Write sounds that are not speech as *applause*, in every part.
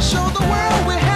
to show the world we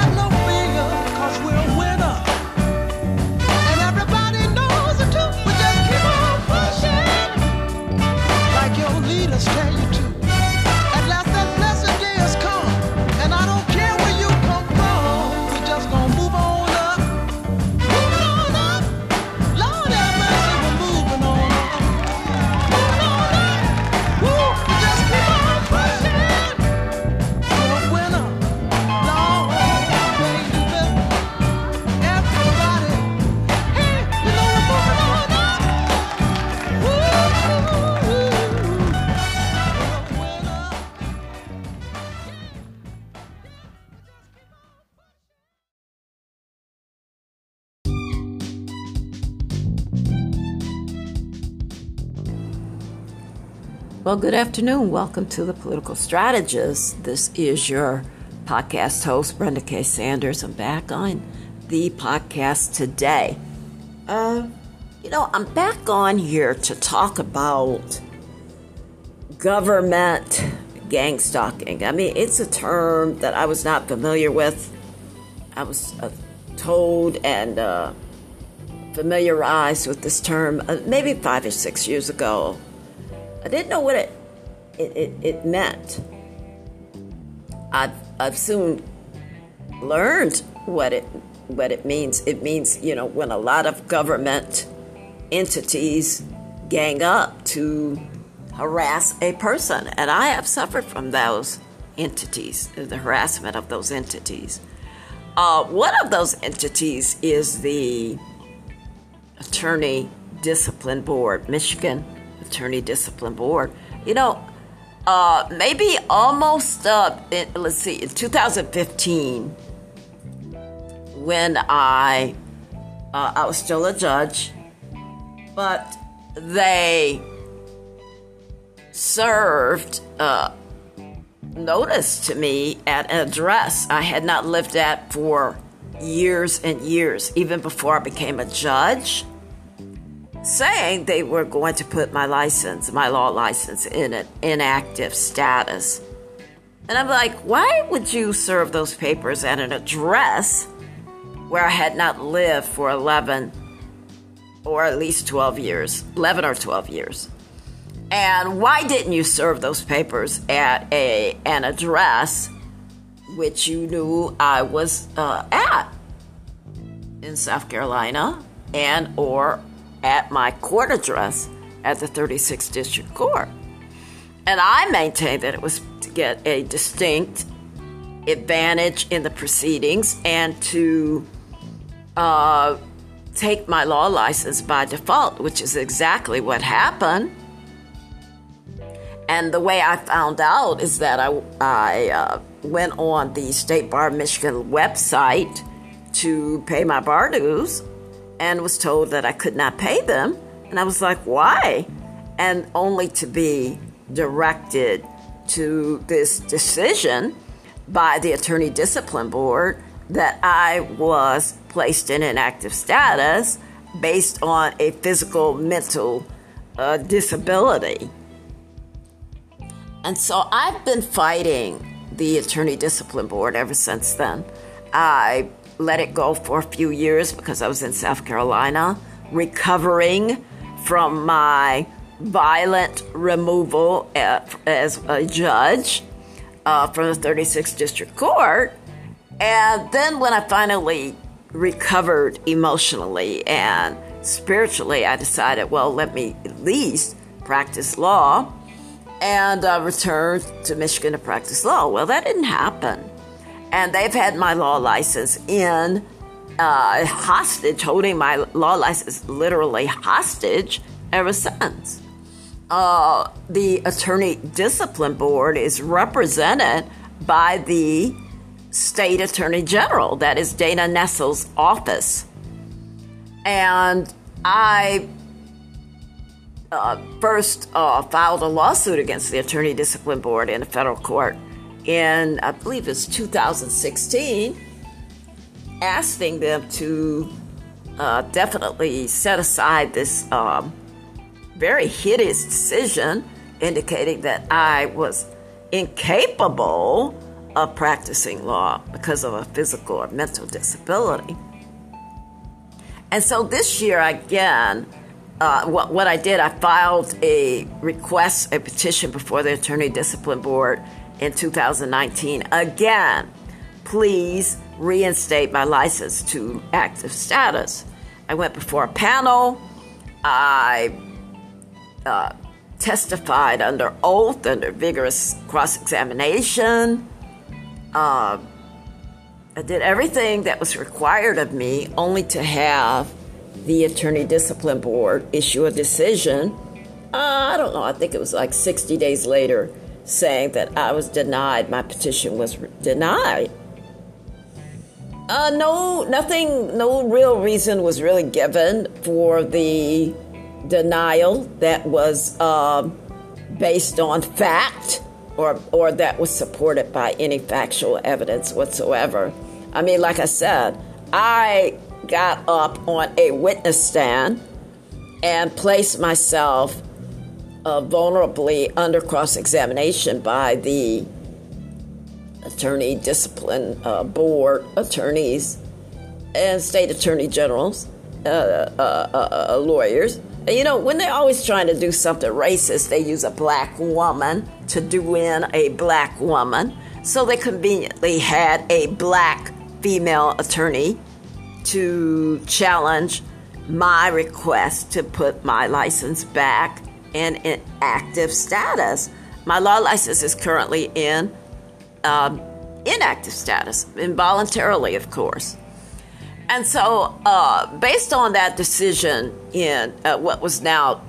Well, good afternoon. Welcome to the Political Strategist. This is your podcast host, Brenda K. Sanders. I'm back on the podcast today. Uh, you know, I'm back on here to talk about government gang stalking. I mean, it's a term that I was not familiar with. I was uh, told and uh, familiarized with this term uh, maybe five or six years ago. I didn't know what it it, it, it meant. I've I've soon learned what it what it means. It means you know when a lot of government entities gang up to harass a person, and I have suffered from those entities, the harassment of those entities. Uh, one of those entities is the Attorney Discipline Board, Michigan Attorney Discipline Board. You know, uh, maybe almost, uh, in, let's see, in 2015, when I, uh, I was still a judge, but they served uh, notice to me at an address I had not lived at for years and years, even before I became a judge saying they were going to put my license, my law license, in an inactive status. And I'm like, why would you serve those papers at an address where I had not lived for 11 or at least 12 years, 11 or 12 years? And why didn't you serve those papers at a an address which you knew I was uh, at in South Carolina and or at my court address at the 36th District Court. And I maintained that it was to get a distinct advantage in the proceedings and to uh, take my law license by default, which is exactly what happened. And the way I found out is that I, I uh, went on the State Bar of Michigan website to pay my bar dues and was told that I could not pay them. And I was like, why? And only to be directed to this decision by the Attorney Discipline Board that I was placed in an inactive status based on a physical mental uh, disability. And so I've been fighting the Attorney Discipline Board ever since then. I let it go for a few years because I was in South Carolina recovering from my violent removal at, as a judge uh, from the 36th District Court. And then when I finally recovered emotionally and spiritually, I decided, well, let me at least practice law and uh, returned to Michigan to practice law. Well, that didn't happen. And they've had my law license in uh, hostage, holding my law license literally hostage ever since. Uh, the Attorney Discipline Board is represented by the State Attorney General, that is Dana Nessel's office. And I uh, first uh, filed a lawsuit against the Attorney Discipline Board in a federal court in, I believe it's 2016, asking them to uh, definitely set aside this um, very hideous decision indicating that I was incapable of practicing law because of a physical or mental disability. And so this year, again, uh, what, what I did, I filed a request, a petition before the Attorney Discipline Board in 2019. Again, please reinstate my license to active status. I went before a panel. I uh, testified under oath, under vigorous cross examination. Uh, I did everything that was required of me only to have the Attorney Discipline Board issue a decision. Uh, I don't know, I think it was like 60 days later saying that I was denied, my petition was re- denied. Uh, no, nothing, no real reason was really given for the denial that was uh, based on fact or, or that was supported by any factual evidence whatsoever. I mean, like I said, I got up on a witness stand and placed myself uh, vulnerably under cross examination by the attorney discipline uh, board attorneys and state attorney generals, uh, uh, uh, lawyers. And, you know, when they're always trying to do something racist, they use a black woman to do in a black woman. So they conveniently had a black female attorney to challenge my request to put my license back in, in active status. My law license is currently in um, inactive status, involuntarily, of course. And so, uh, based on that decision in uh, what was now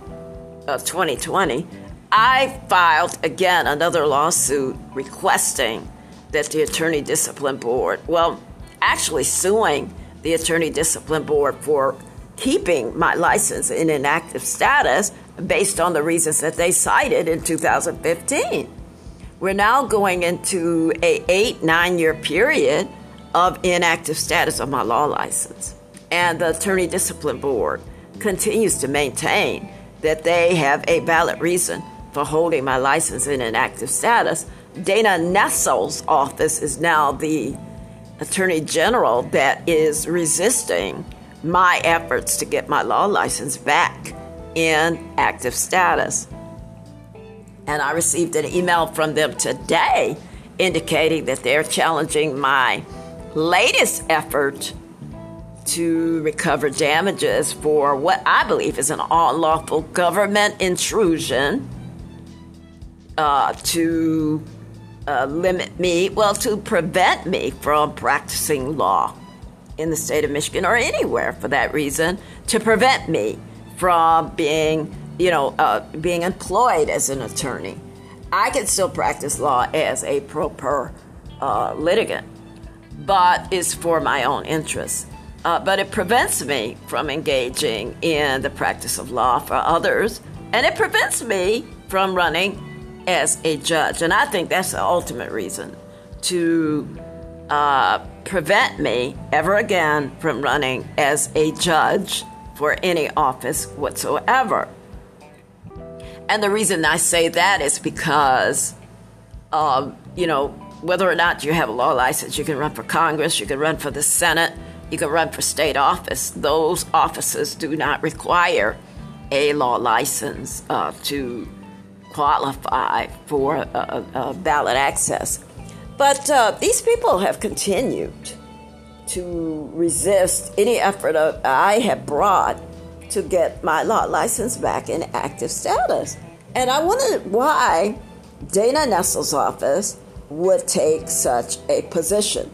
uh, 2020, I filed again another lawsuit requesting that the Attorney Discipline Board, well, actually suing the Attorney Discipline Board for keeping my license in inactive status based on the reasons that they cited in 2015. We're now going into a eight, nine year period of inactive status of my law license. And the Attorney Discipline Board continues to maintain that they have a valid reason for holding my license in inactive status. Dana Nessel's office is now the Attorney General that is resisting my efforts to get my law license back in active status. And I received an email from them today indicating that they're challenging my latest effort to recover damages for what I believe is an unlawful government intrusion uh, to uh, limit me, well, to prevent me from practicing law in the state of Michigan or anywhere for that reason, to prevent me from being, you know, uh, being employed as an attorney. I can still practice law as a pro per uh, litigant, but it's for my own interests. Uh, but it prevents me from engaging in the practice of law for others, and it prevents me from running as a judge. And I think that's the ultimate reason to uh, prevent me ever again from running as a judge for any office whatsoever. And the reason I say that is because, um, you know, whether or not you have a law license, you can run for Congress, you can run for the Senate, you can run for state office. Those offices do not require a law license uh, to qualify for a, a ballot access. But uh, these people have continued to resist any effort I have brought to get my law license back in active status. And I wondered why Dana Nessel's office would take such a position.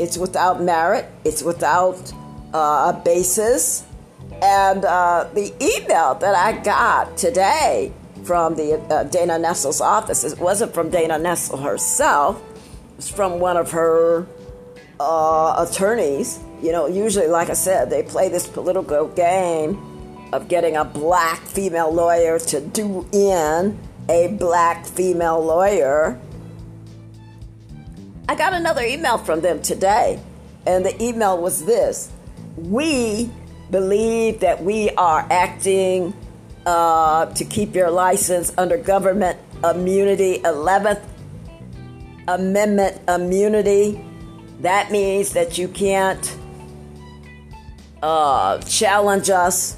It's without merit, it's without uh, a basis. And uh, the email that I got today from the uh, Dana Nessel's office, it wasn't from Dana Nessel herself, from one of her uh, attorneys. You know, usually, like I said, they play this political game of getting a black female lawyer to do in a black female lawyer. I got another email from them today, and the email was this We believe that we are acting uh, to keep your license under government immunity, 11th Amendment immunity. That means that you can't uh, challenge us.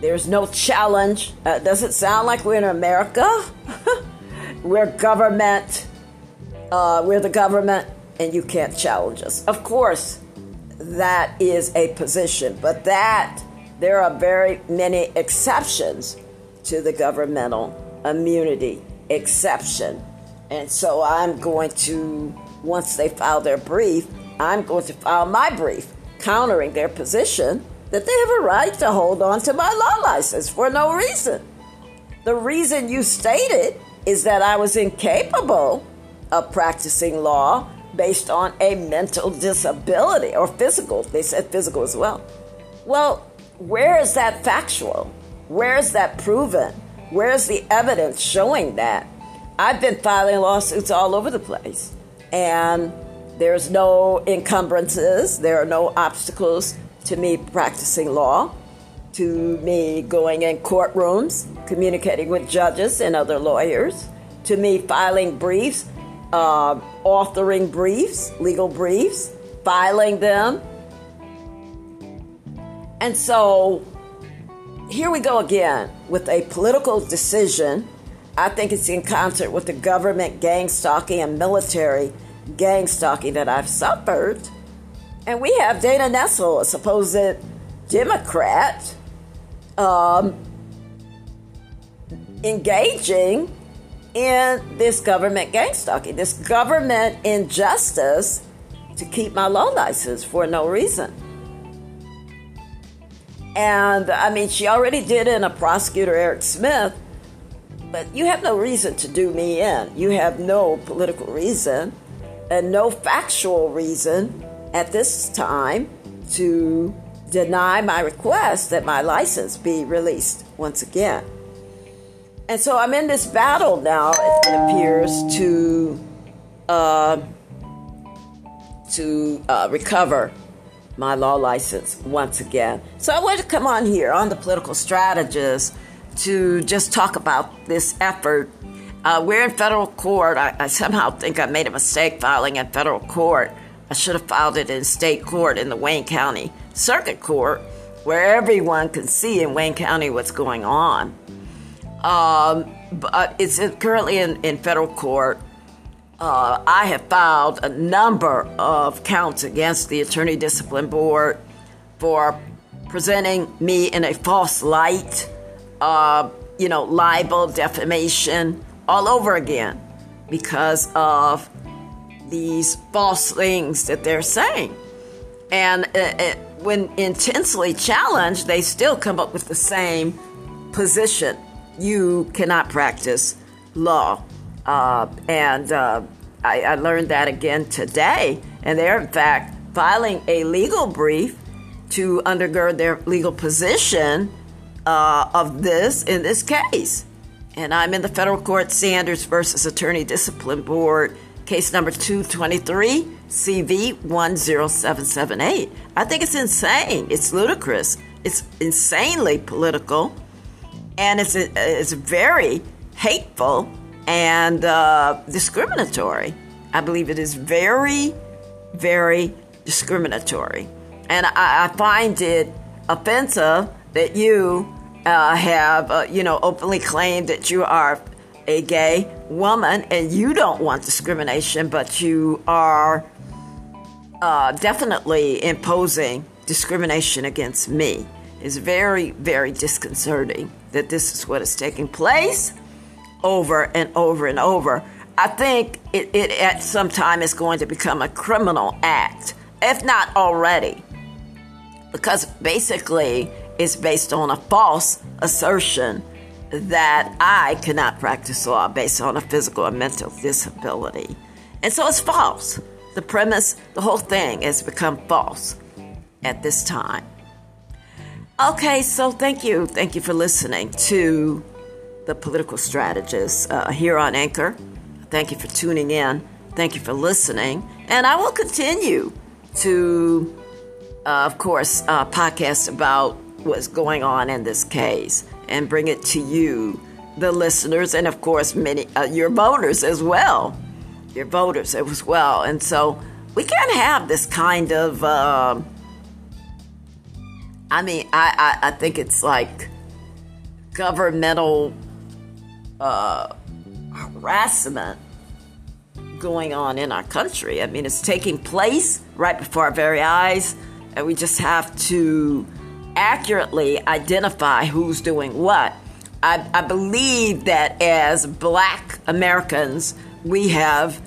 There's no challenge. Uh, does it sound like we're in America? *laughs* we're government. Uh, we're the government, and you can't challenge us. Of course, that is a position, but that there are very many exceptions to the governmental immunity exception. And so I'm going to, once they file their brief, I'm going to file my brief countering their position that they have a right to hold on to my law license for no reason. The reason you stated is that I was incapable of practicing law based on a mental disability or physical. They said physical as well. Well, where is that factual? Where is that proven? Where's the evidence showing that? I've been filing lawsuits all over the place, and there's no encumbrances, there are no obstacles to me practicing law, to me going in courtrooms, communicating with judges and other lawyers, to me filing briefs, uh, authoring briefs, legal briefs, filing them. And so here we go again with a political decision. I think it's in concert with the government gang stalking and military gang stalking that I've suffered. And we have Dana Nessel, a supposed Democrat, um, engaging in this government gang stalking, this government injustice to keep my law license for no reason. And I mean, she already did in a prosecutor, Eric Smith, but you have no reason to do me in. You have no political reason and no factual reason at this time to deny my request that my license be released once again. And so I'm in this battle now, it appears, to uh, to uh, recover my law license once again. So I want to come on here on the political strategist to just talk about this effort. Uh, we're in federal court. I, I somehow think I made a mistake filing in federal court. I should have filed it in state court in the Wayne County Circuit Court, where everyone can see in Wayne County what's going on. Um, but it's currently in, in federal court. Uh, I have filed a number of counts against the Attorney Discipline Board for presenting me in a false light, uh, you know, libel, defamation, all over again because of these false things that they're saying. And uh, uh, when intensely challenged, they still come up with the same position. You cannot practice law. Uh, and uh, I, I learned that again today. And they're, in fact, filing a legal brief to undergird their legal position uh, of this in this case. And I'm in the federal court Sanders versus Attorney Discipline Board, case number 223 CV 10778. I think it's insane. It's ludicrous. It's insanely political. And it's, it's very hateful and uh, discriminatory. I believe it is very, very discriminatory. And I, I find it offensive that you uh, have, uh, you know, openly claimed that you are a gay woman and you don't want discrimination, but you are uh, definitely imposing discrimination against me. It's very, very disconcerting that this is what is taking place. over and over and over. I think it, it at some time is going to become a criminal act, if not already, because basically it's based on a false assertion that I cannot practice law based on a physical or mental disability. And so it's false. The premise, the whole thing has become false at this time. Okay, so thank you. Thank you for listening to the political strategist uh, here on Anchor. Thank you for tuning in. Thank you for listening. And I will continue to, uh, of course, uh, podcast about what's going on in this case and bring it to you, the listeners, and of course, many uh, your voters as well. Your voters as well. And so we can't have this kind of. Uh, I mean, I, I, I think it's like governmental uh, harassment going on in our country. I mean, it's taking place right before our very eyes, and we just have to accurately identify who's doing what. I, I believe that as black Americans, we have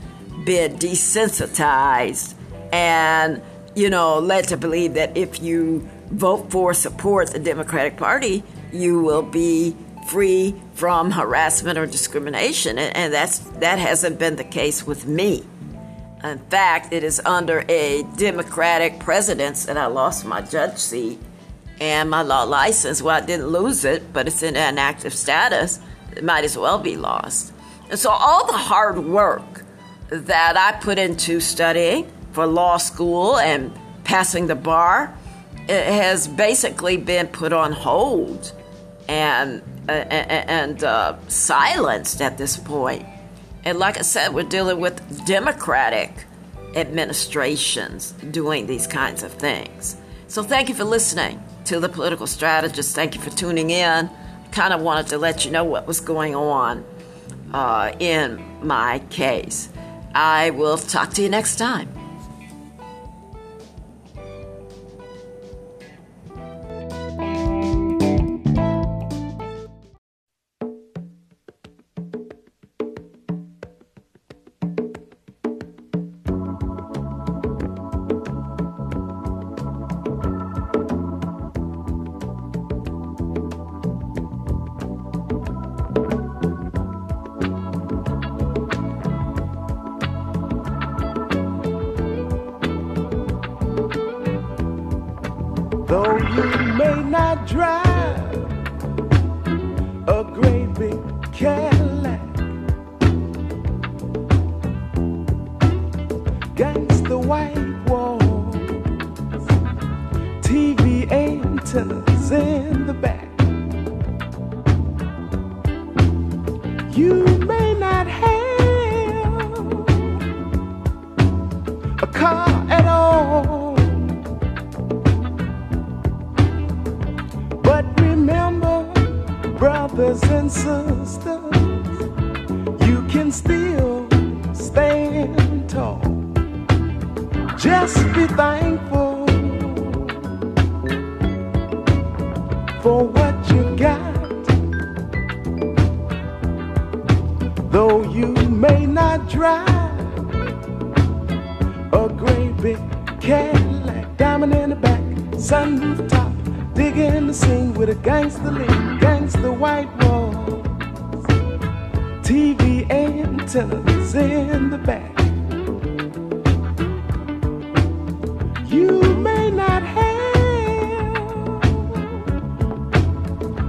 been desensitized and, you know, led to believe that if you vote for, support the Democratic Party, you will be free from harassment or discrimination. And, and that's, that hasn't been the case with me. In fact, it is under a Democratic president that I lost my judge seat and my law license. Well, I didn't lose it, but it's in an active status. It might as well be lost. And so, all the hard work that I put into studying for law school and passing the bar has basically been put on hold and uh, and uh, silenced at this point. And like I said, we're dealing with democratic administrations doing these kinds of things. So thank you for listening to the political strategist. Thank you for tuning in. Kind of wanted to let you know what was going on uh, in my case. I will talk to you next time. Drive a great big Cadillac, gangsta white walls, TV antennas in the back. You in the back. You may not have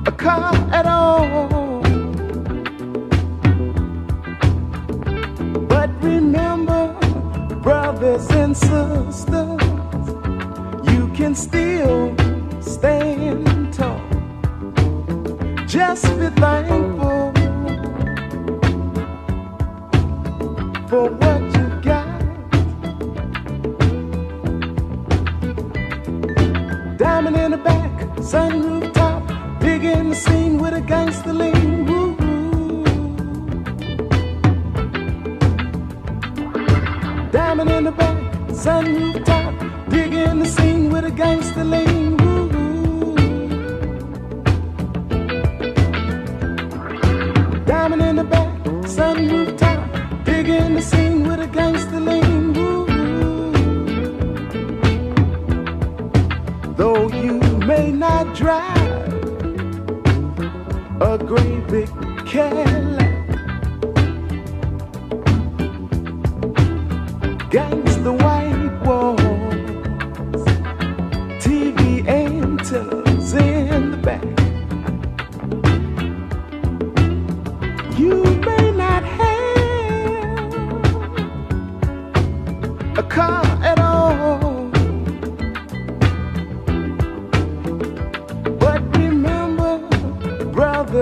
a car at all. But remember, brothers and sisters, you can still stand tall. Just be thankful for what you got. Diamond in the back, sunroof top, big in the scene with a gangster lean. Diamond in the back, sunroof top, big in the scene with a gangster lean. drive a great big cab.